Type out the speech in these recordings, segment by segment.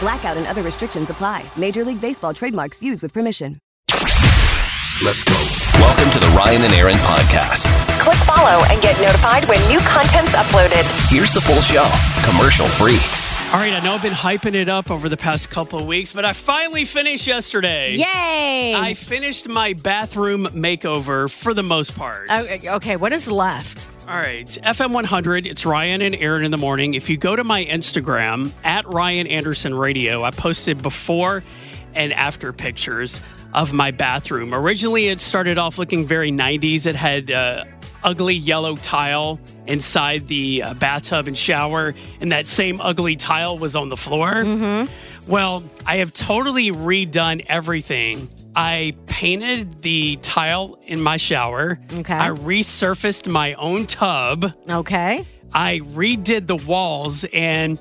Blackout and other restrictions apply. Major League Baseball trademarks used with permission. Let's go. Welcome to the Ryan and Erin podcast. Click follow and get notified when new content's uploaded. Here's the full show, commercial free. All right, I know I've been hyping it up over the past couple of weeks, but I finally finished yesterday. Yay! I finished my bathroom makeover for the most part. okay, okay, what is left? All right, FM 100, it's Ryan and Erin in the morning. If you go to my Instagram, at Ryan Anderson Radio, I posted before and after pictures of my bathroom. Originally, it started off looking very 90s. It had uh, ugly yellow tile inside the uh, bathtub and shower, and that same ugly tile was on the floor. Mm-hmm. Well, I have totally redone everything. I painted the tile in my shower. Okay. I resurfaced my own tub. Okay. I redid the walls, and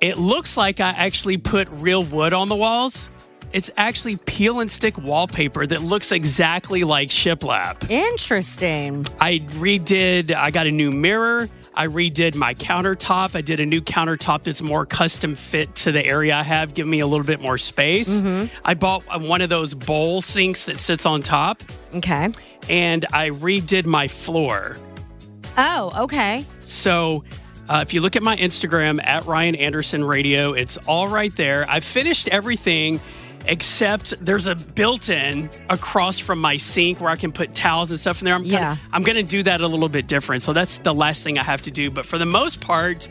it looks like I actually put real wood on the walls. It's actually peel and stick wallpaper that looks exactly like shiplap. Interesting. I redid, I got a new mirror. I redid my countertop. I did a new countertop that's more custom fit to the area I have, give me a little bit more space. I bought one of those bowl sinks that sits on top, Okay. and I redid my floor. Oh, okay. So uh, if you look at my Instagram at Ryan Anderson Radio, it's all right there. I finished everything except there's a built-in across from my sink where I can put towels and stuff in there. I'm Yeah. Gonna, I'm going to do that a little bit different. So that's the last thing I have to do. But for the most part,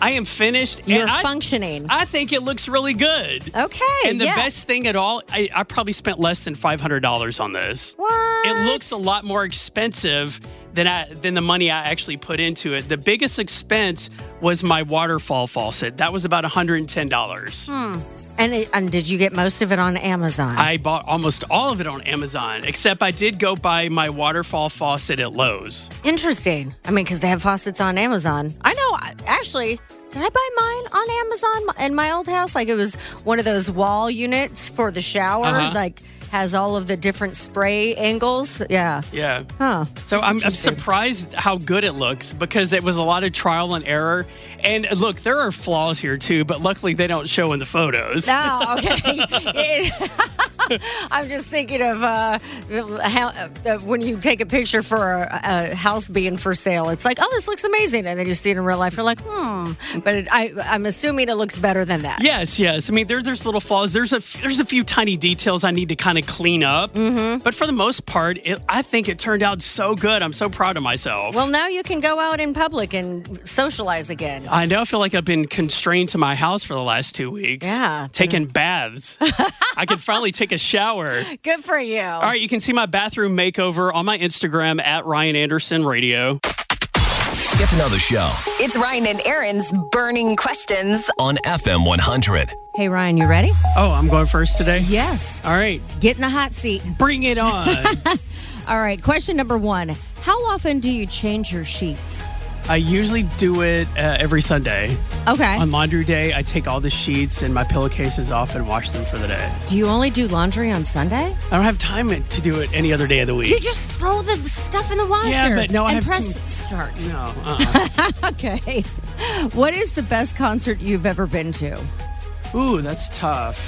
I am finished. You're and I- functioning. I think it looks really good. okay. And the yeah. best thing at all, I, I probably spent less than $500 on this. What? It looks a lot more expensive than I, than the money I actually put into it. The biggest expense was my waterfall faucet. That was about $110. And, hmm. It, and did you get most of it on Amazon? I bought almost all of it on Amazon, except I did go buy my waterfall faucet at Lowe's. Interesting. I mean, because they have faucets on Amazon. I know. Actually, did I buy mine on Amazon in my old house? Like it was one of those wall units for the shower, Uh-huh. like has all of the different spray angles. Yeah. Yeah. Huh. So I'm, I'm surprised how good it looks because it was a lot of trial and error. And look, there are flaws here too, but luckily they don't show in the photos. Oh, okay. I'm just thinking of uh, how uh, when you take a picture for a, a house being for sale, it's like, oh, this looks amazing, and then you see it in real life, you're like, hmm. But it, I, I'm assuming it looks better than that. Yes, yes. I mean, there, there's little flaws. There's a there's a few tiny details I need to kind of clean up. Mm-hmm. But for the most part, it, I think it turned out so good. I'm so proud of myself. Well, now you can go out in public and socialize again. I know I feel like I've been constrained to my house for the last two weeks. Yeah. Taking baths. I can finally take a shower. Good for you. All right, you can see my bathroom makeover on my Instagram at Ryan Anderson Radio. Get to know the show It's Ryan and Erin's burning questions. on FM 100. Hey, Ryan, you ready? Oh, I'm going first today? Yes. All right, Get in the hot seat. bring it on. All right. Question number one How often do you change your sheets? I usually do it uh, every Sunday. Okay. On laundry day, I take all the sheets and my pillowcases off and wash them for the day. do you only do laundry on Sunday? I don't have time to do it any other day of the week. You just throw the stuff in the washer Yeah, but no, I and have press to- start. no, uh-uh. Okay. What is the best concert you've ever been to? Ooh, that's tough.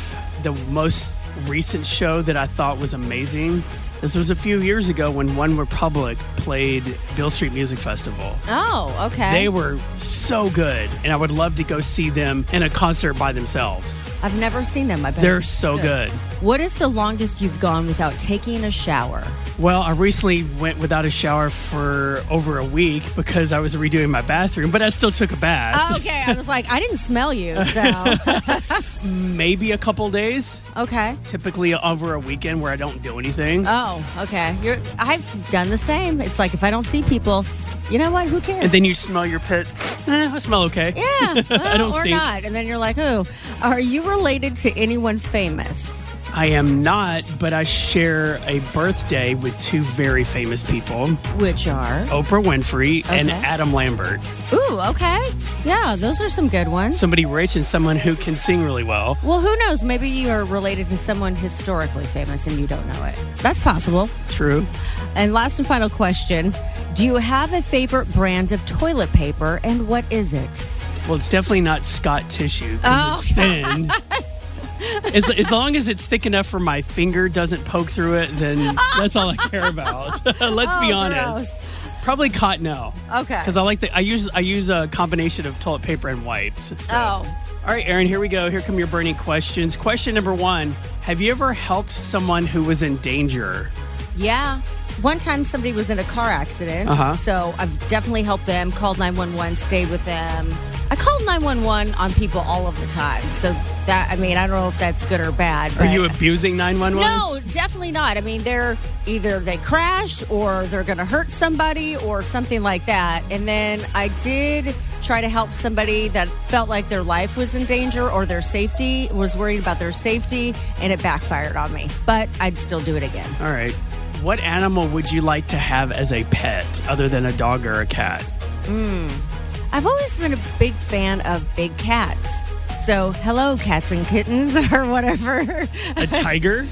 The most recent show that I thought was amazing This was a few years ago when OneRepublic played Beale Street Music Festival. Oh, okay. They were so good, and I would love to go see them in a concert by themselves. I've never seen them. I bet They're so good. What is the longest you've gone without taking a shower? Well, I recently went without a shower for over a week because I was redoing my bathroom, but I still took a bath. Oh, okay, I was like, I didn't smell you, so Maybe a couple days, okay. typically over a weekend where I don't do anything. Oh, okay. You're. I've done the same. It's like if I don't see people, you know what? Who cares? and then you smell your pits. Eh, I smell okay. yeah, well, don't or stink. not. And then you're like, oh, are you related to anyone famous? I am not, but I share a birthday with two very famous people Which are? Oprah Winfrey and Adam Lambert. Ooh, okay. Yeah, those are some good ones. Somebody rich and someone who can sing really well. well, who knows? Maybe you are related to someone historically famous and you don't know it. That's possible. True. And last and final question Do you have a favorite brand of toilet paper and what is it? Well, it's definitely not Scott tissue because Oh. it's thin. as, as long as it's thick enough for my finger doesn't poke through it, then that's all I care about. Let's be Oh, honest. gross. Probably Cottonelle. Okay. Because I like the I use I use a combination of toilet paper and wipes. so. Oh, All right, Erin, here we go. Here come your burning questions. Question number one Have you ever helped someone who was in danger? yeah. One time somebody was in a car accident. Uh-huh. So I've definitely helped them, called 911, stayed with them. I called 911 on people all of the time. So that, I mean, I don't know if that's good or bad. Are you abusing 911? No, definitely not. I mean, they're either they crashed or they're going to hurt somebody or something like that. And then I did try to help somebody that felt like their life was in danger or their safety was worried about their safety, and it backfired on me. But I'd still do it again. All right. What animal would you like to have as a pet other than a dog or a cat? Hmm, I've always been a big fan of big cats. So, hello, cats and kittens, or whatever. A tiger?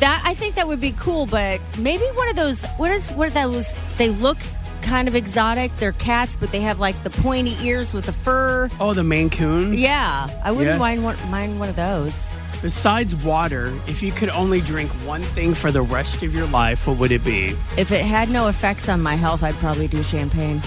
That I think that would be cool, but maybe one of those. What is what are those? They look kind of exotic. They're cats, but they have like the pointy ears with the fur. Oh, the Maine Coon? Yeah, I wouldn't Yeah. mind one, mind one of those. Besides water, if you could only drink one thing for the rest of your life, what would it be? If it had no effects on my health, I'd probably do champagne.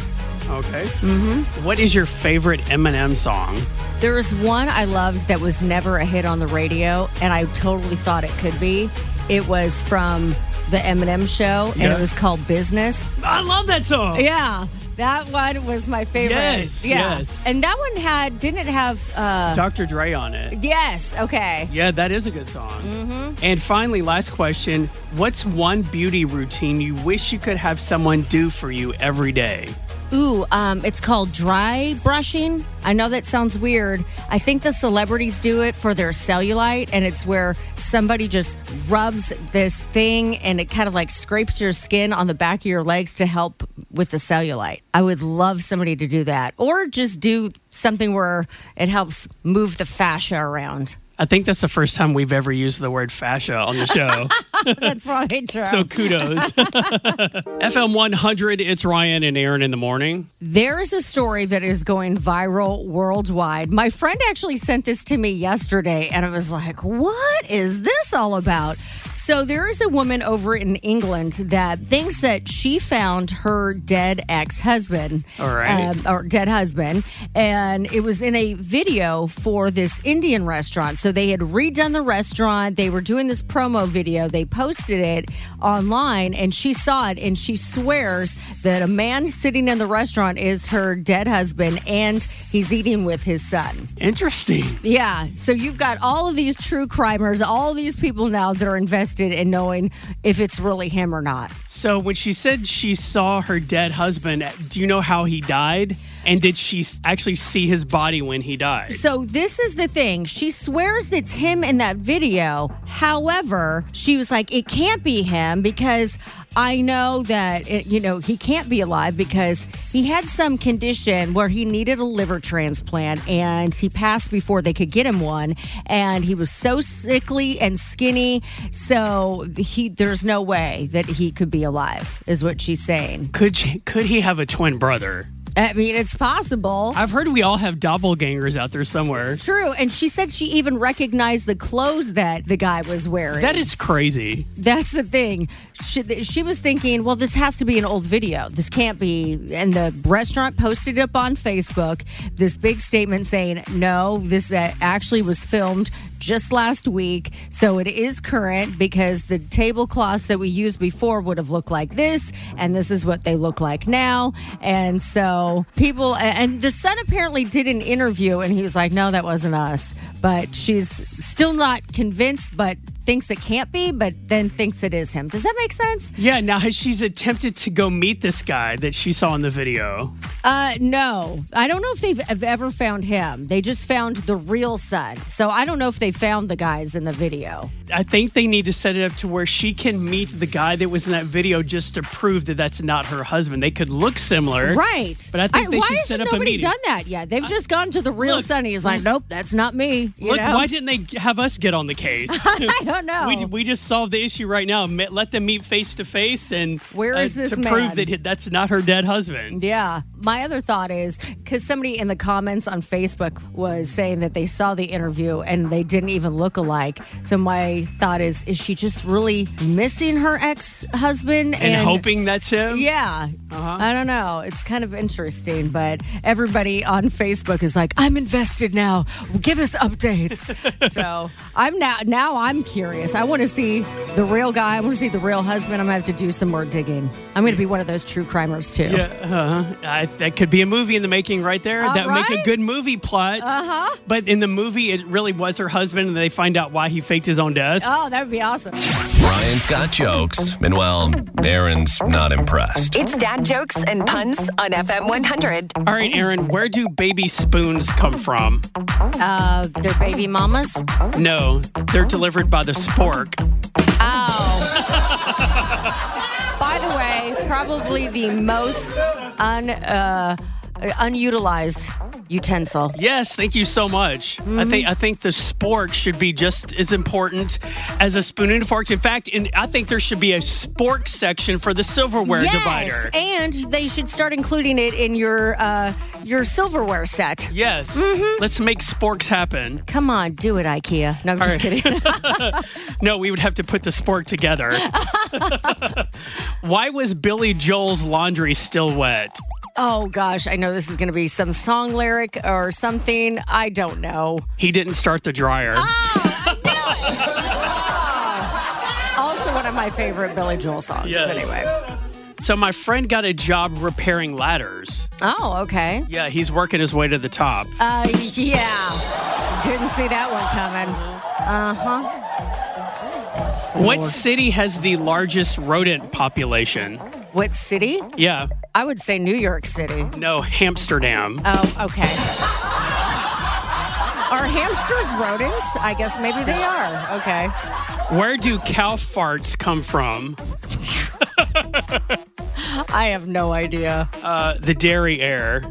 Okay. Mm-hmm. What is your favorite Eminem song? There was one I loved that was never a hit on the radio, and I totally thought it could be. It was from the Eminem show, and Yeah. it was called Business. I love that song. Yeah, that one was my favorite. Yes, yeah. yes. And that one had didn't it have? uh Dr. Dre on it. Yes. Okay. Yeah, that is a good song. Mm-hmm. And finally, last question What's one beauty routine you wish you could have someone do for you every day? Ooh, um, it's called dry brushing. I know that sounds weird. I think the celebrities do it for their cellulite, and it's where somebody just rubs this thing and it kind of like scrapes your skin on the back of your legs to help with the cellulite. I would love somebody to do that, or just do something where it helps move the fascia around. I think that's the first time we've ever used the word fascia on the show. That's probably true. so kudos. FM 100, it's Ryan and Erin in the morning. There is a story that is going viral worldwide. My friend actually sent this to me yesterday, and I was like, what is this all about? So, there is a woman over in England that thinks that she found her dead ex husband, All right. Um, or dead husband, and it was in a video for this Indian restaurant. So, they had redone the restaurant, they were doing this promo video, they posted it online, and she saw it, and she swears that a man sitting in the restaurant is her dead husband, and he's eating with his son. Interesting. Yeah. So you've got all of these true crimers, all these people now that are invested in knowing if it's really him or not. So, when she said she saw her dead husband, do you know how he died? And did she actually see his body when he died? So this is the thing. She swears it's him in that video. However, she was like, it can't be him because I know that it, you know he can't be alive because he had some condition where he needed a liver transplant and he passed before they could get him one and he was so sickly and skinny so he there's no way that he could be alive is what she's saying Could she, could he have a twin brother? I mean, it's possible. I've heard we all have doppelgangers out there somewhere. True. And she said she even recognized the clothes that the guy was wearing. That is crazy. That's the thing. She, she was thinking, well, this has to be an old video. This can't be. And the restaurant posted it up on Facebook this big statement saying, no, this uh, actually was filmed just last week. So it is current because the tablecloths that we used before would have looked like this. And this is what they look like now. And so people, and the son apparently did an interview and he was like, no, that wasn't us. But she's still not convinced, but thinks it can't be, but then thinks it is him. Does that make sense? Yeah, now she's attempted to go meet this guy that she saw in the video. Uh, no, I don't know if they've ever found him. They just found the real son. So I don't know if they found the guys in the video. I think they need to set it up to where she can meet the guy that was in that video just to prove that that's not her husband. They could look similar. Right. But I think they why should set up a nobody done that yet? They've just gone to the real Look-. He's like, nope, that's not me. You Look, know? why didn't they have us get on the case? I don't know. we, we just solved the issue right now. Let them meet face to face and where is uh, this to man? prove that that's not her dead husband. Yeah. My other thought is because somebody in the comments on Facebook was saying that they saw the interview and they didn't even look alike. So my thought is, is she just really missing her ex husband And, hoping that's him. Yeah. Uh-huh. I don't know. It's kind of interesting, but everybody on Facebook is like, I'm invested now. Give us updates. so I'm now now I'm curious. I want to see the real guy. I want to see the real husband. I'm gonna have to do some more digging. I'm gonna be one of those true crimers too. Yeah, uh-huh. I, that could be a movie in the making right there. All that would make a good movie plot. Uh-huh. But in the movie, it really was her husband, and they find out why he faked his own death. Oh, that would be awesome. Ryan's got jokes, and well, Erin's not impressed. It's dad jokes and puns on FM 100. All right, Erin, where do baby spoons come from? Uh, their baby mamas. No, they're delivered by the spork. Oh. By the way, probably the most un uh, unutilized utensil. Yes, thank you so much. I Mm-hmm. think I think the spork should be just as important as a spoon and fork. In fact, in, I think there should be a spork section for the silverware divider. yes, divider. and they should start including it in your uh, your silverware set. yes, Mm-hmm. let's make sporks happen. Come on, do it, IKEA. No, I'm just right. kidding. No, we would have to put the spork together. Why was Billy Joel's laundry still wet? Oh gosh, I know this is going to be some song lyric or something. I don't know. He didn't start the dryer. Also, one of my favorite Billy Joel songs. Yes. Anyway. So my friend got a job repairing ladders. Oh, okay. Yeah, he's working his way to the top. Uh, yeah. Didn't see that one coming. Uh huh. What city has the largest rodent population? What city? Yeah, I would say New York City. no, Amsterdam. Oh, okay. Are hamsters rodents? I guess maybe they are. Okay. Where do cow farts come from? I have no idea. Uh, the dairy air.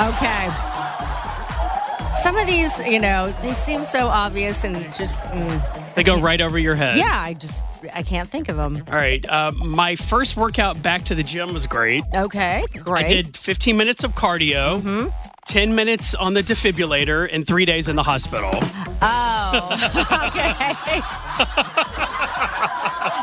Okay. Some of these, you know, they seem so obvious and it just, mm, They go right over your head. yeah, I just, I can't think of them. All right. Uh, my first workout back to the gym was great. Okay, great. I did 15 minutes of cardio, 10 minutes on the defibrillator, and three days in the hospital. Oh, okay.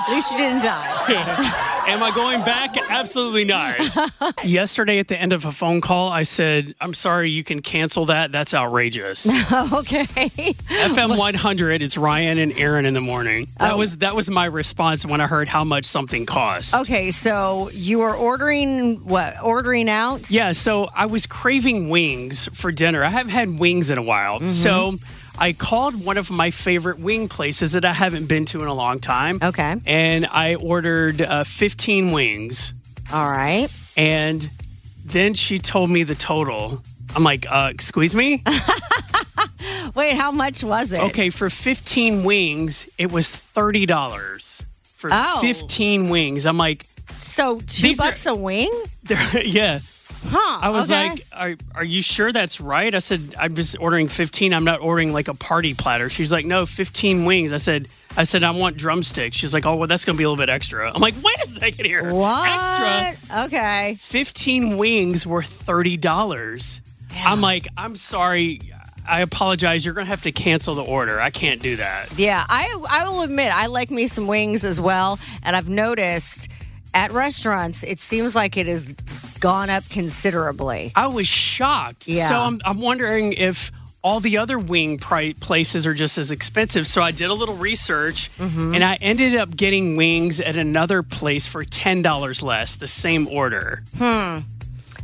At least you didn't die. Am I going back? Absolutely not. Yesterday, at the end of a phone call, I said, I'm sorry, you can cancel that. That's outrageous. okay. FM 100, it's Ryan and Erin in the morning. That oh. was that was my response when I heard how much something cost. Okay, so you were ordering what? Ordering out? Yeah, so I was craving wings for dinner. I haven't had wings in a while. Mm-hmm. So I called one of my favorite wing places that I haven't been to in a long time. Okay. And I ordered uh, 15 wings. All right. And then she told me the total. I'm like, uh, excuse me? Wait, how much was it? Okay, for 15 wings, it was $30 for Oh. 15 wings. I'm like, So two These are- bucks a wing? yeah, Huh. I was okay. like, are, are you sure that's right? I said, I'm just ordering 15. I'm not ordering like a party platter. She's like, no, 15 wings. I said, I said, I want drumsticks. She's like, oh, well, that's going to be a little bit extra. I'm like, wait a second here. what? Extra. Okay. 15 wings were $30. I'm like, I'm sorry. I apologize. You're going to have to cancel the order. I can't do that. Yeah, I I will admit I like me some wings as well, and I've noticed at restaurants it seems like it has gone up considerably. I was shocked. Yeah. So I'm, I'm wondering if all the other wing pri- places are just as expensive. So I did a little research Mm-hmm. and I ended up getting wings at another place for $10 less, the same order.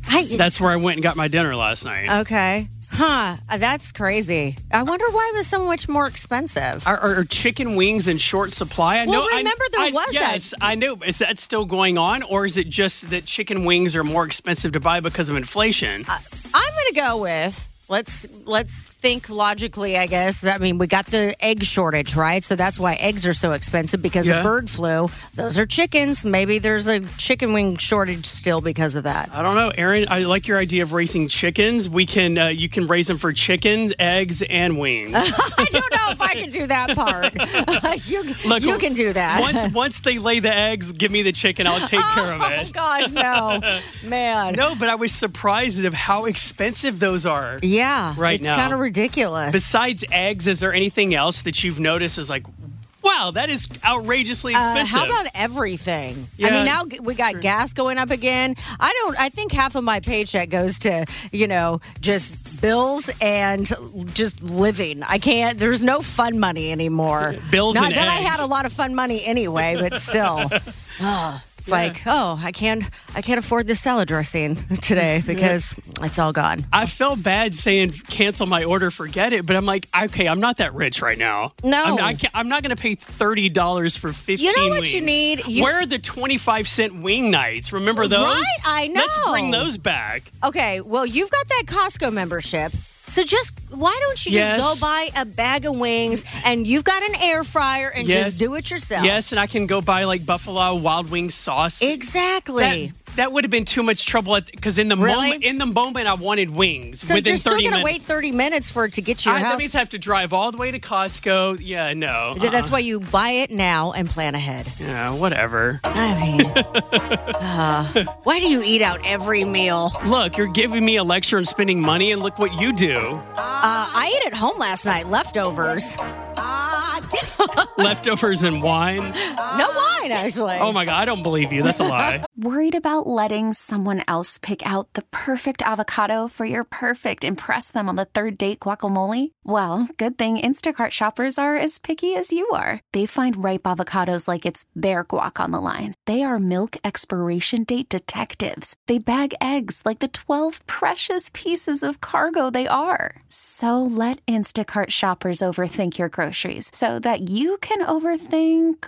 I, That's where I went and got my dinner last night. okay. Huh. Uh, That's crazy. I wonder why it was so much more expensive. Are, are, chicken wings in short supply? I Well, know. I- remember there I, was that- Yes, I know. Is that still going on, or is it just that chicken wings are more expensive to buy because of inflation? I'm going to go with let's let's think logically. I guess. I mean, we got the egg shortage, right? So that's why eggs are so expensive because Yeah. of bird flu. Those are chickens. Maybe there's a chicken wing shortage still because of that. I don't know, Erin. I like your idea of raising chickens. We can uh, you can raise them for chickens, eggs, and wings. I don't know if I can do that part. you Look, you can do that. once once they lay the eggs, give me the chicken. I'll take care of it. Oh gosh, no, man. No, but I was surprised of how expensive those are. Yeah, Right It's now. kind of ridiculous. Besides eggs, is there anything else that you've noticed is like, wow, that is outrageously Uh, expensive? how about everything? I mean, now we got gas going up again. I don't. I think half of my paycheck goes to you know just bills and just living. I can't. There's no fun money anymore. Bills Not and that I had a lot of fun money anyway, but still. It's like, oh, I can't, I can't afford this salad dressing today because it's all gone. I felt bad saying cancel my order, forget it, but I'm like, okay, I'm not that rich right now. No. I'm, I can't, I'm not going to pay thirty dollars for fifteen. You know what wings. you need? You- Where are the twenty five cent wing nights? Remember those? Right, I know. Let's bring those back. Okay, well, you've got that Costco membership. So just why don't you Yes. just go buy a bag of wings and you've got an air fryer and Yes. just do it yourself? Yes, and I can go buy like Buffalo Wild Wing sauce. Exactly. That, that would have been too much trouble because in the Really? moment, in the moment, I wanted wings so you're still going to wait 30 minutes for it to get to your I, that means I have to drive all the way to Costco. Yeah, no. Th- That's uh-uh. why you buy it now and plan ahead. Yeah, whatever. I mean, uh, why do you eat out every meal? Look, you're giving me a lecture on spending money, and look what you do. Uh, I ate at home last night, leftovers. Leftovers and wine. No wine, actually. Oh my God, I don't believe you. That's a lie. Worried about letting someone else pick out the perfect avocado for your perfect impress them on the third date guacamole? Well, good thing Instacart shoppers are as picky as you are. They find ripe avocados like it's their guac on the line. They are milk expiration date detectives. They bag eggs like the 12 precious pieces of cargo they are. So let Instacart shoppers overthink your groceries so that you can overthink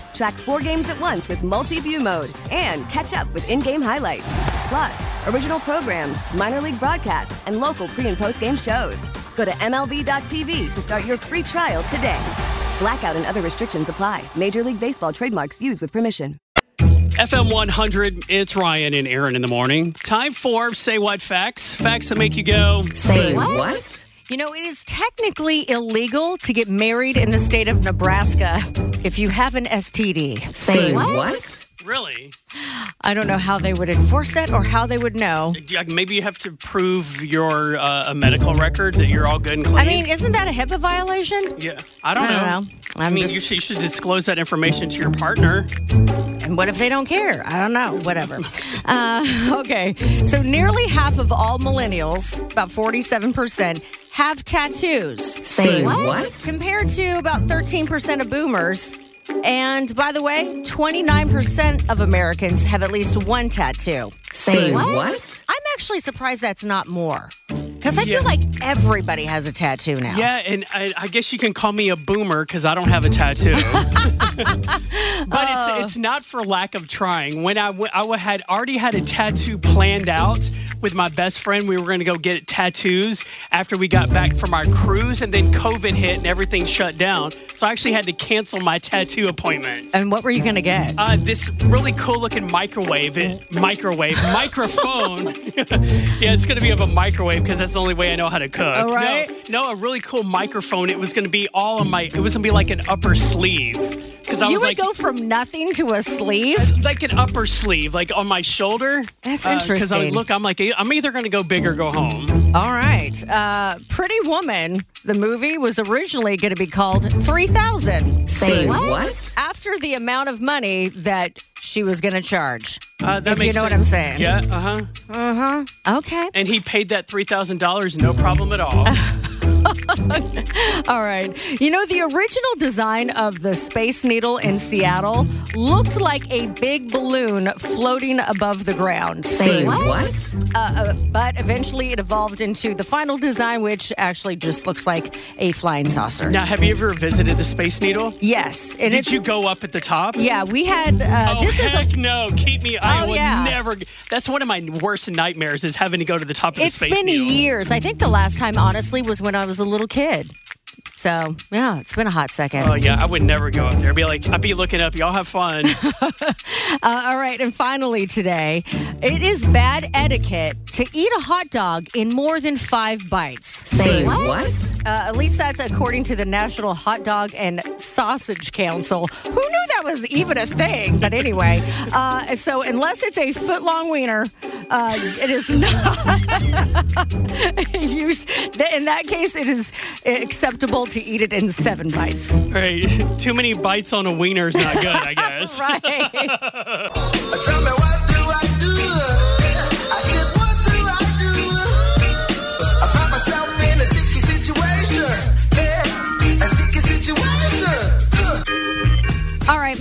Track four games at once with multi view mode and catch up with in game highlights. Plus, original programs, minor league broadcasts, and local pre and post game shows. Go to MLB.tv to start your free trial today. Blackout and other restrictions apply. Major League Baseball trademarks used with permission. FM 100, it's Ryan and Erin in the morning. Time for Say What Facts. Facts that make you go. Say what? You know, it is technically illegal to get married in the state of Nebraska if you have an STD. Say what? Really? I don't know how they would enforce that or how they would know. Maybe you have to prove your uh, a medical record that you're all good and clean. I mean, isn't that a HIPAA violation? yeah, I don't I know. don't know. I I'm mean, just- you, should, you should disclose that information to your partner. And what if they don't care? I don't know. Whatever. uh, okay. So nearly half of all millennials, about 47%, have tattoos. Say what? Compared to about 13% of boomers. And by the way, 29% of Americans have at least one tattoo. Say what? I'm actually surprised that's not more. Because I Yeah. feel like everybody has a tattoo now. Yeah, and I, I guess you can call me a boomer because I don't have a tattoo. but it's oh. it's not for lack of trying. When I, w- I w- had already had a tattoo planned out with my best friend, we were going to go get tattoos after we got back from our cruise, and then COVID hit and everything shut down. So I actually had to cancel my tattoo appointment. And what were you going to get? Uh, this really cool looking microwave, it, microwave, microphone. yeah, it's going to be of a microwave because that's the only way I know how to cook. Oh, right. No, no, a really cool microphone. It was going to be all on my, it was going to be like an upper sleeve. Because I you was would like, go from nothing to a sleeve. like an upper sleeve, like on my shoulder. That's interesting. Because I interesting. look, I'm like, I'm either going to go big or go home. All right. Uh, Pretty Woman, the movie, was originally going to be called 3000 Say what? after the amount of money that she was going to charge. Uh, that If you makes know what sense. I'm saying. Yeah, uh huh. uh huh. Okay. And he paid that $3,000, no problem at all. All right. You know, the original design of the Space Needle in Seattle looked like a big balloon floating above the ground. Say what? Uh, uh, but eventually it evolved into the final design, which actually just looks like a flying saucer. now, have you ever visited the Space Needle? Yes. And Did you go up at the top? yeah, we had, uh, Oh, this is a heck no! Keep me. I Oh, will yeah. never. That's one of my worst nightmares is having to go to the top of the It's space been needle. years. I think the last time, honestly, was when I was a little kid. So, yeah, it's been a hot second. Oh yeah, I would never go up there. I'd be like, I'd be looking up. Y'all have fun. Uh, all right, and finally today, it is bad etiquette to eat a hot dog in more than five bites. Say what? Uh, at least that's according to the National Hot Dog and Sausage Council. Who knew that was even a thing? But anyway, uh, so unless it's a foot long wiener, uh, it is not. used, in that case, it is acceptable to eat it in seven bites. right? Too many bites on a wiener is not good. I guess. Right.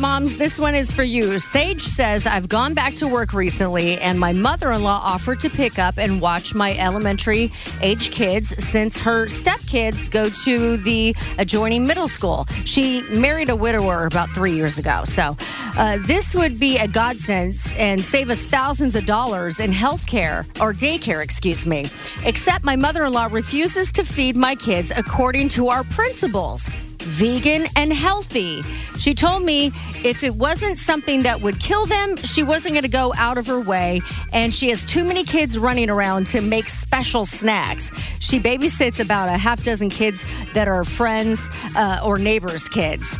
moms, this one is for you. Sage says, I've gone back to work recently, and my mother in law offered to pick up and watch my elementary age kids since her stepkids go to the adjoining middle school. She married a widower about three years ago. So, uh, this would be a godsend and save us thousands of dollars in health care or daycare, excuse me. Except my mother in law refuses to feed my kids according to our principles vegan and healthy. She told me if it wasn't something that would kill them, she wasn't going to go out of her way. And she has too many kids running around to make special snacks. She babysits about a half dozen kids that are friends uh, or neighbors' kids.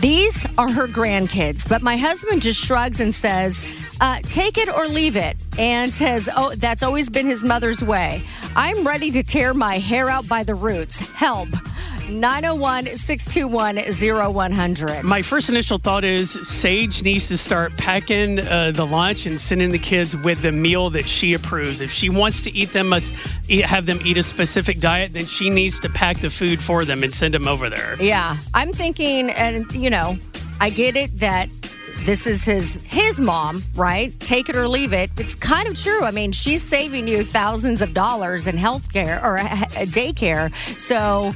These are her grandkids, but my husband just shrugs and says, uh, "Take it or leave it," and has oh, that's always been his mother's way. I'm ready to tear my hair out by the roots. Help! 901-621-0100. My first initial thought is Sage needs to start packing uh, the lunch and sending the kids with the meal that she approves. If she wants to eat them, must eat, have them eat a specific diet, then she needs to pack the food for them and send them over there. Yeah, I'm thinking, and you know, I get it that this is his his mom, right? Take it or leave it. It's kind of true. I mean, she's saving you thousands of dollars in health care or daycare. So,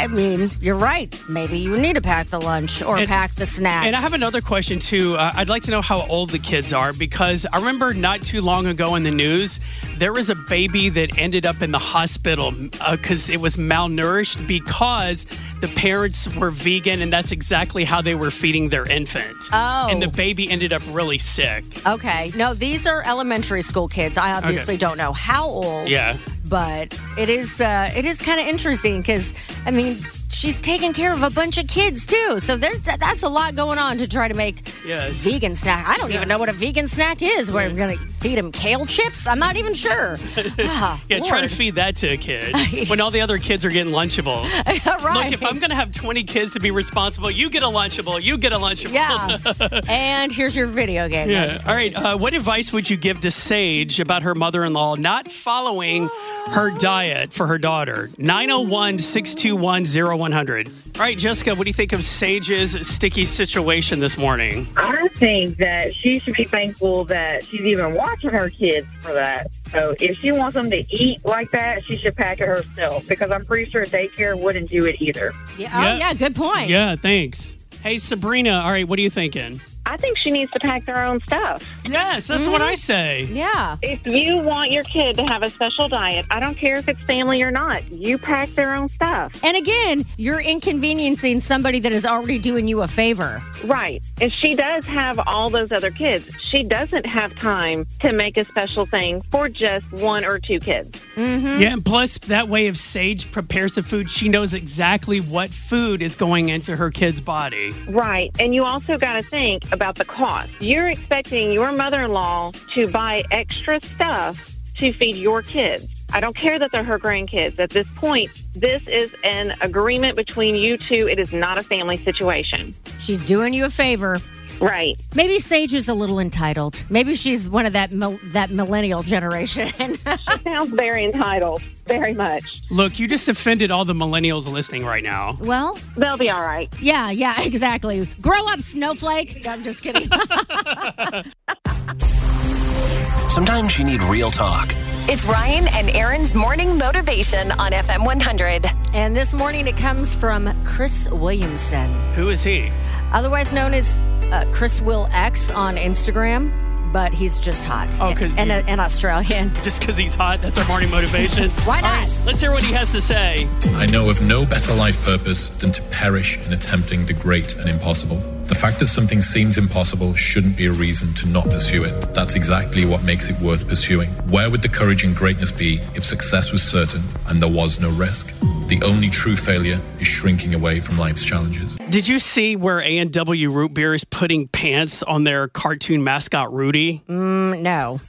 I mean, you're right. Maybe you need to pack the lunch or And- pack the snacks. And I have another question too. Uh, I'd like to know how old the kids are because I remember not too long ago in the news there was a baby that ended up in the hospital because it was malnourished because the parents were vegan and that's exactly how they were feeding their infant. Oh. And the baby ended up really sick. Okay. No, these are elementary school kids. I obviously don't know how old. Yeah. But it is uh, it is kind of interesting because I mean she's taking care of a bunch of kids too. So there's that, that's a lot going on to try to make Yes. vegan snack. I don't Yeah. even know what a vegan snack is. We're gonna feed them kale chips. I'm not even sure. Ah, Yeah, try to feed that to a kid when all the other kids are getting Lunchables. right. Look, if I'm going to have 20 kids to be responsible, you get a Lunchable, you get a Lunchable. yeah. and here's your video game. Yeah. All right. Uh, what advice would you give to Sage about her mother in law not following her diet for her daughter? 901 621 0100. All right, Jessica, what do you think of Sage's sticky situation this morning? I think that she should be thankful that she's even watching watching her kids for that. So if she wants them to eat like that, she should pack it herself because I'm pretty sure daycare wouldn't do it either. Yeah. Oh, yeah. Good point. Yeah, thanks. Hey, Sabrina, all right, what are you thinking? I think she needs to pack their own stuff. Yes, that's what I say. Yeah. If you want your kid to have a special diet, I don't care if it's family or not, you pack their own stuff. And again, you're inconveniencing somebody that is already doing you a favor. Right. If she does have all those other kids, she doesn't have time to make a special thing for just one or two kids. Mm-hmm. Yeah, and plus that way if Sage prepares the food, she knows exactly what food is going into her kid's body. Right. And you also got to think about the cost. You're expecting your mother in law to buy extra stuff to feed your kids. I don't care that they're her grandkids. At this point, this is an agreement between you two. It is not a family situation. She's doing you a favor. Right. Maybe Sage is a little entitled. Maybe she's one of that mil- that millennial generation. Sounds very entitled. Very much. Look, you just offended all the millennials listening right now. well, They'll be all right. yeah, yeah, exactly. Grow up, snowflake. I'm just kidding. Sometimes you need real talk. It's Ryan and Erin's morning motivation on FM 100. and this morning it comes from Chris Williamson, Who is he? Otherwise known as uh, Chris Will X on Instagram, but he's just hot. Oh, 'cause and, you- and, and Australian. Just because he's hot, that's our morning motivation. Why not? right, let's hear what he has to say. I know of no better life purpose than to perish in attempting the great and impossible. The fact that something seems impossible shouldn't be a reason to not pursue it. That's exactly what makes it worth pursuing. Where would the courage and greatness be if success was certain and there was no risk? The only true failure is shrinking away from life's challenges. Did you see where A&W Root Beer is putting pants on their cartoon mascot Rudy? Mm, no.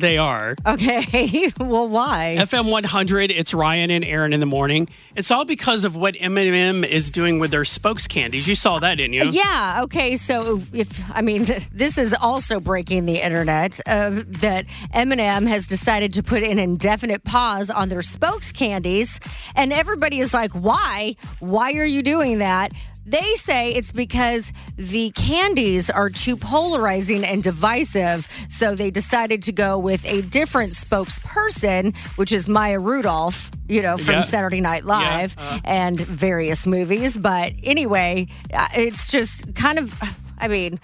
They are. Okay. well, why? FM 100, it's Ryan and Erin in the morning. It's all because of what M&M is doing with their spokes candies. You saw that, didn't you? Yeah. Okay. So if I mean this is also breaking the internet uh, that M&M has decided to put an indefinite pause on their spokes candies, and everybody is like, "Why? Why are you doing that?" They say it's because the candies are too polarizing and divisive, so they decided to go with a different spokesperson, which is Maya Rudolph, you know, from Yeah. Saturday Night Live and various movies. But anyway, uh, it's just kind of, I mean,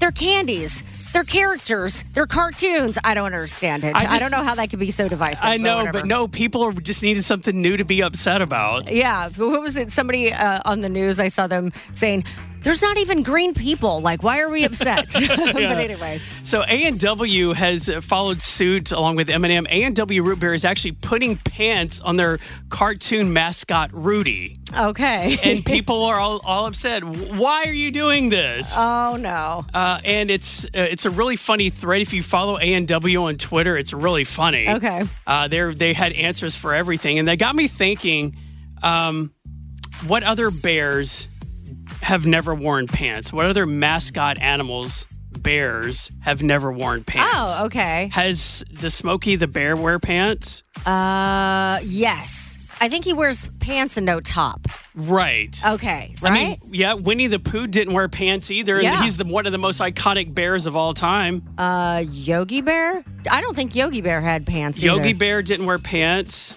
they're candies. They're characters. They're cartoons. I don't understand it. I I, don't know how that could be so divisive. I know, whatever. but no, people just needed something new to be upset about. Yeah, what was it? Somebody uh, on the news, I saw them saying, "There's not even green people. Like, why are we upset?" but anyway, So A&W has followed suit along with M&M. A&W Root Beer is actually putting pants on their cartoon mascot Rudy. okay. And people are all, all upset. Why are you doing this? oh no. Uh, and it's uh, it's a really funny thread. If you follow A and W on Twitter, it's really funny. Okay. Uh, they they had answers for everything, and they got me thinking, um, what other bears have never worn pants? What other mascot animals? Bears have never worn pants. Oh, okay. Has does Smokey the bear wear pants? Uh, yes. I think he wears pants and no top. Right. Okay, I right? mean, yeah, Winnie the Pooh didn't wear pants either. and Yeah. He's the, one of the most iconic bears of all time. uh, Yogi Bear? I don't think Yogi Bear had pants. Yogi either. Bear didn't wear pants.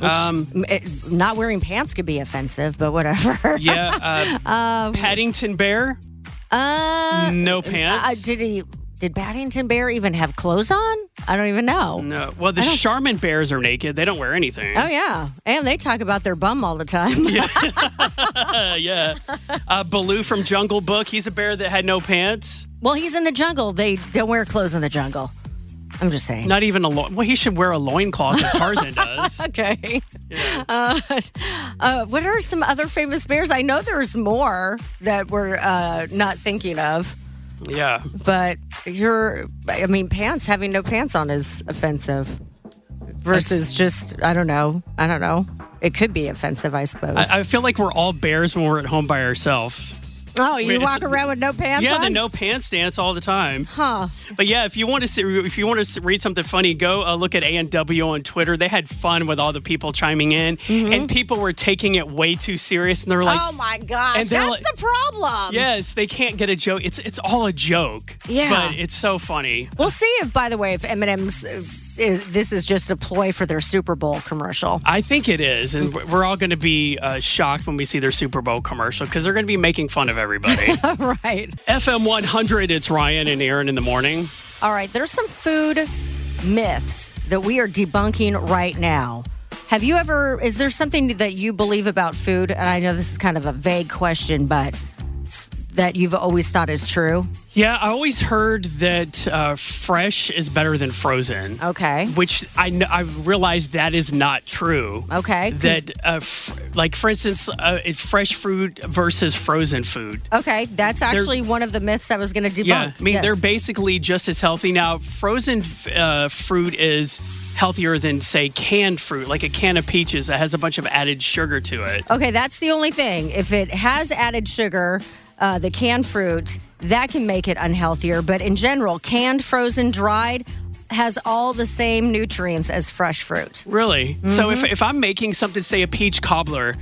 Um, it- not wearing pants could be offensive, but whatever. yeah. Uh, Paddington Bear, Uh, no uh, pants. did he? Did Paddington Bear even have clothes on? I don't even know. no. Well, the Charmin bears are naked. They don't wear anything. Oh yeah, and they talk about their bum all the time. Uh, yeah. Uh, Baloo from Jungle Book. He's a bear that had no pants. well, he's in the jungle. They don't wear clothes in the jungle. I'm just saying. Not even a lo- well. He should wear a loincloth like Tarzan does. Okay. Uh, uh, what are some other famous bears? I know there's more that we're uh, not thinking of, Yeah. but you're, I mean, pants, having no pants on is offensive versus just, I don't know. I don't know. It could be offensive, I suppose. I, I feel like we're all bears when we're at home by ourselves. Oh, you Wait, walk around with no pants yeah, on? the no pants dance all the time. Huh. But yeah, if you want to see, if you want to read something funny, go uh, look at A and W on Twitter. They had fun with all the people chiming in, and people were taking it way too serious, and they were like, oh my gosh, and that's like- the problem. "Yes, they can't get a joke. It's it's all a joke. Yeah. but it's so funny. We'll see if, by the way, if M&M's, uh, is, this is just a ploy for their Super Bowl commercial. I think it is, and we're- all going to be uh, shocked when we see their Super Bowl commercial because they're going to be making fun of everybody. right. FM 100, it's Ryan and Erin in the morning. All right, there's some food myths that we are debunking right now. Have you ever, is there something that you believe about food? And I know this is kind of a vague question, but that you've always thought is true? Yeah, I always heard that uh, fresh is better than frozen. Okay. Which I kn- I've realized that is not true. Okay. That, uh, f- like for instance, uh, fresh food versus frozen food. okay, that's actually one of the myths I was going to debunk. Yeah, I mean Yes. they're basically just as healthy now. Frozen uh, fruit is healthier than say canned fruit, like a can of peaches that has a bunch of added sugar to it. Okay, that's the only thing. If it has added sugar, uh, the canned fruit, that can make it unhealthier. But in general, canned, frozen, dried has all the same nutrients as fresh fruit. Really? So Mm-hmm. if, if I'm making something, say a peach cobbler,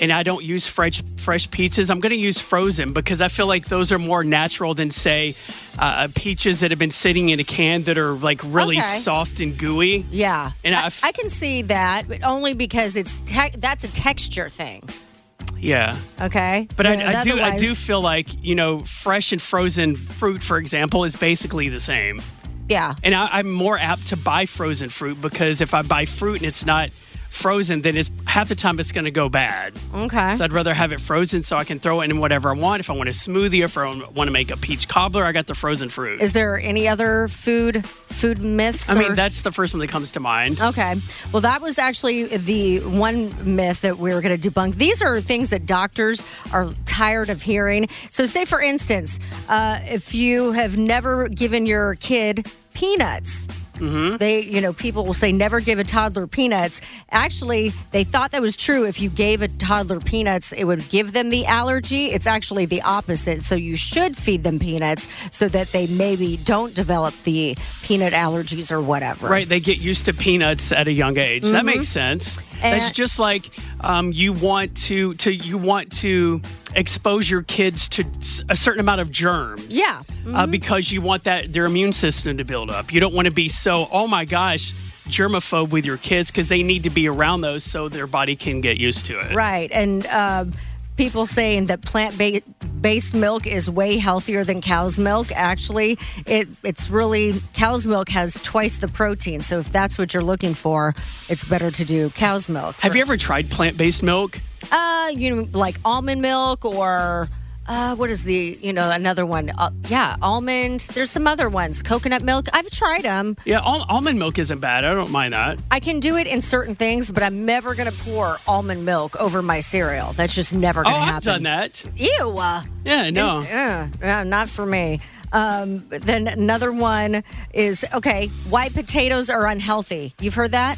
and I don't use fresh fresh peaches, I'm going to use frozen because I feel like those are more natural than say uh, peaches that have been sitting in a can that are like really Okay. soft and gooey. Yeah, And I, I f- I can see that, but only because it's te- that's a texture thing. Yeah. Okay, But I, I do I do feel like you know fresh and frozen fruit, for example, is basically the same. Yeah, And I, I'm more apt to buy frozen fruit because if I buy fruit and it's not frozen, then it's half the time it's going to go bad. okay. So I'd rather have it frozen so I can throw it in whatever I want. If I want a smoothie, or if I want to make a peach cobbler, I got the frozen fruit. Is there any other food food myths? I mean, that's the first one that comes to mind. Okay. Well, that was actually the one myth that we were going to debunk. These are things that doctors are tired of hearing. So, say for instance, uh, if you have never given your kid peanuts, Mm-hmm. they, you know, people will say never give a toddler peanuts. Actually, they thought that was true. If you gave a toddler peanuts, it would give them the allergy. It's actually the opposite. So you should feed them peanuts so that they maybe don't develop the peanut allergies or whatever. Right, they get used to peanuts at a young age. That mm-hmm. makes sense. That's And- just like um, you want to to you want to expose your kids to a certain amount of germs. Yeah. uh, because you want that their immune system to build up. You don't want to be so oh my gosh germaphobe with your kids because they need to be around those so their body can get used to it. Right. And um, people saying that plant ba- based milk is way healthier than cow's milk. Actually, it it's really cow's milk has twice the protein. So if that's what you're looking for, it's better to do cow's milk. Have you ever tried plant based milk? Uh, you know, like almond milk or. Uh, what is the you know another one? Uh, yeah, almond. There's some other ones. Coconut milk. I've tried them. Yeah, al- almond milk isn't bad. I don't mind that. I can do it in certain things, but I'm never gonna pour almond milk over my cereal. That's just never Oh, gonna happen. I've done that. Ew. uh, Yeah, no. Uh, uh, not for me. Um, then another one is okay. White potatoes are unhealthy. You've heard that?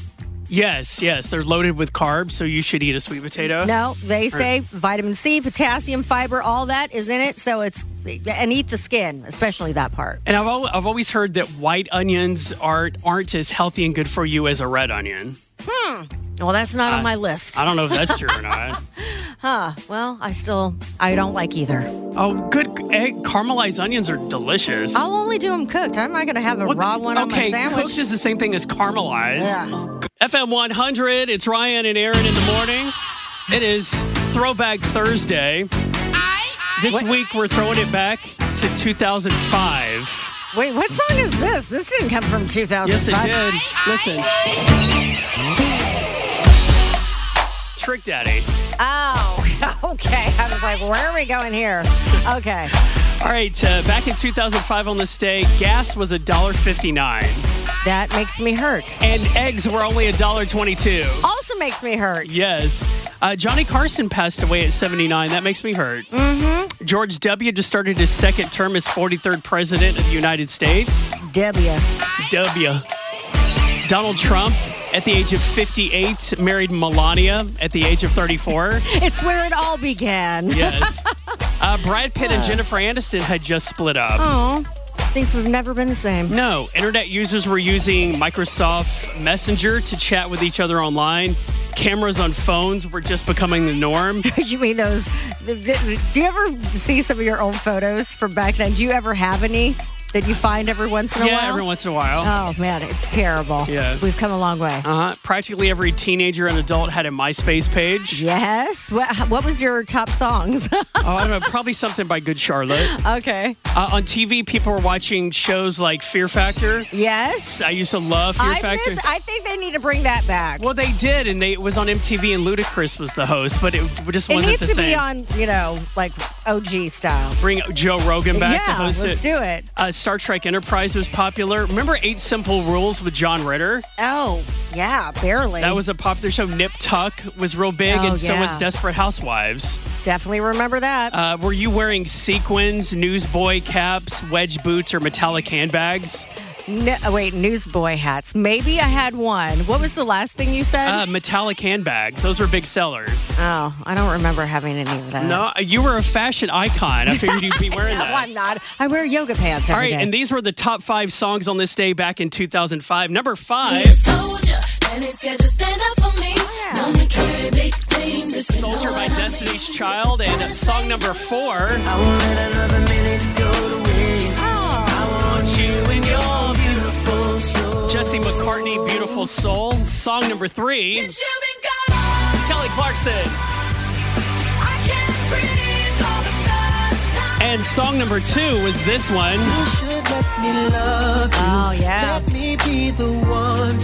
Yes, yes, they're loaded with carbs, so you should eat a sweet potato. No, they say vitamin C, potassium, fiber, all that is in it. So it's and eat the skin, especially that part. And I've, al- I've always heard that white onions aren't aren't as healthy and good for you as a red onion. Hmm. Well, that's not on my list. I don't know if that's true or not. Huh. Well, I still I don't like either. Oh, good egg caramelized onions are delicious. I'll only do them cooked. I'm not going to have a raw one on my okay, sandwich. cooked is the same thing as caramelized. Yeah. FM 100, it's Ryan and Erin in the morning. It is Throwback Thursday. This week we're throwing it back to 2005. Wait, what song is this? This didn't come from 2005. Yes, it did. Listen. Trick Daddy. Oh, okay. I was like, where are we going here? Okay. All right, uh, back in 2005 on this day, gas was $1.59 That makes me hurt. and eggs were only $1.22. Also makes me hurt. Yes. Uh, Johnny Carson passed away at 79. That makes me hurt. Mm-hmm. George W. just started his second term as 43rd President of the United States. W. W. Donald Trump, at the age of 58, married Melania at the age of 34. It's where it all began. Yes. Uh, Brad Pitt and Jennifer Aniston had just split up. Oh, things have never been the same. No, internet users were using Microsoft Messenger to chat with each other online. Cameras on phones were just becoming the norm. you mean those? Do you ever see some of your old photos from back then? Do you ever have any that you find every once in a yeah, while? Yeah, every once in a while. Oh man, it's terrible. Yeah. we've come a long way. Uh-huh. Practically every teenager and adult had a MySpace page. Yes. What, what was your top songs? oh, I don't know. Probably something by Good Charlotte. okay. Uh, on TV, people were watching shows like Fear Factor. Yes. I used to love Fear I Factor. miss. I think they need to bring that back. well, they did, and they it was on MTV, and Ludacris was the host, but it just wasn't the same. needs the to same. be on, you know, like OG style. Bring Joe Rogan back to host it. Yeah, host let's do it. Uh, Star Trek Enterprise was popular. Remember Eight Simple Rules with John Ritter? Oh, yeah, barely. That was a popular show. Nip Tuck was real big, Oh, and so was. Desperate Housewives. definitely remember that. Uh, were you wearing sequins, newsboy caps, wedge boots, or metallic handbags? No, oh, wait, newsboy hats. Maybe I had one. What was the last thing you said? Uh, metallic handbags. Those were big sellers. oh, I don't remember having any of that. No, you were a fashion icon. I figured you'd be wearing No, that. I'm not. I wear yoga pants All every right, day. and these were the top five songs on this day back in 2005. Number five, Soldier by Destiny's Child, and song number four, Jesse McCartney, Beautiful Soul. Song number three, Kelly Clarkson. And song number two was this one, oh, yeah.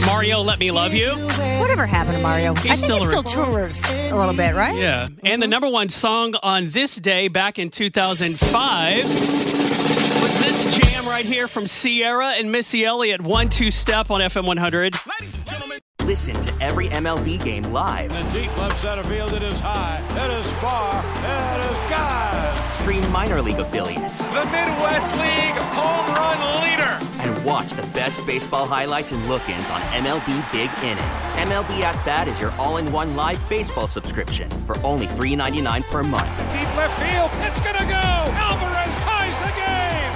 Mario, Let Me Love You. Oh, Whatever happened to Mario? He's I think still he still tours a little bit, right? Yeah. And the number one song on this day back in 2005 was this jam right here from Ciara and Missy Elliott, One Two Step on FM 100. Ladies and gentlemen, Listen to every MLB game live. In the deep left center field, it is high, it is far, it is God. Stream minor league affiliates The Midwest League home run leader. and watch the best baseball highlights and look-ins on MLB Big Inning. MLB At Bat is your all-in-one live baseball subscription for only $3.99 per month. Deep left field, it's gonna go. Alvarez ties the game.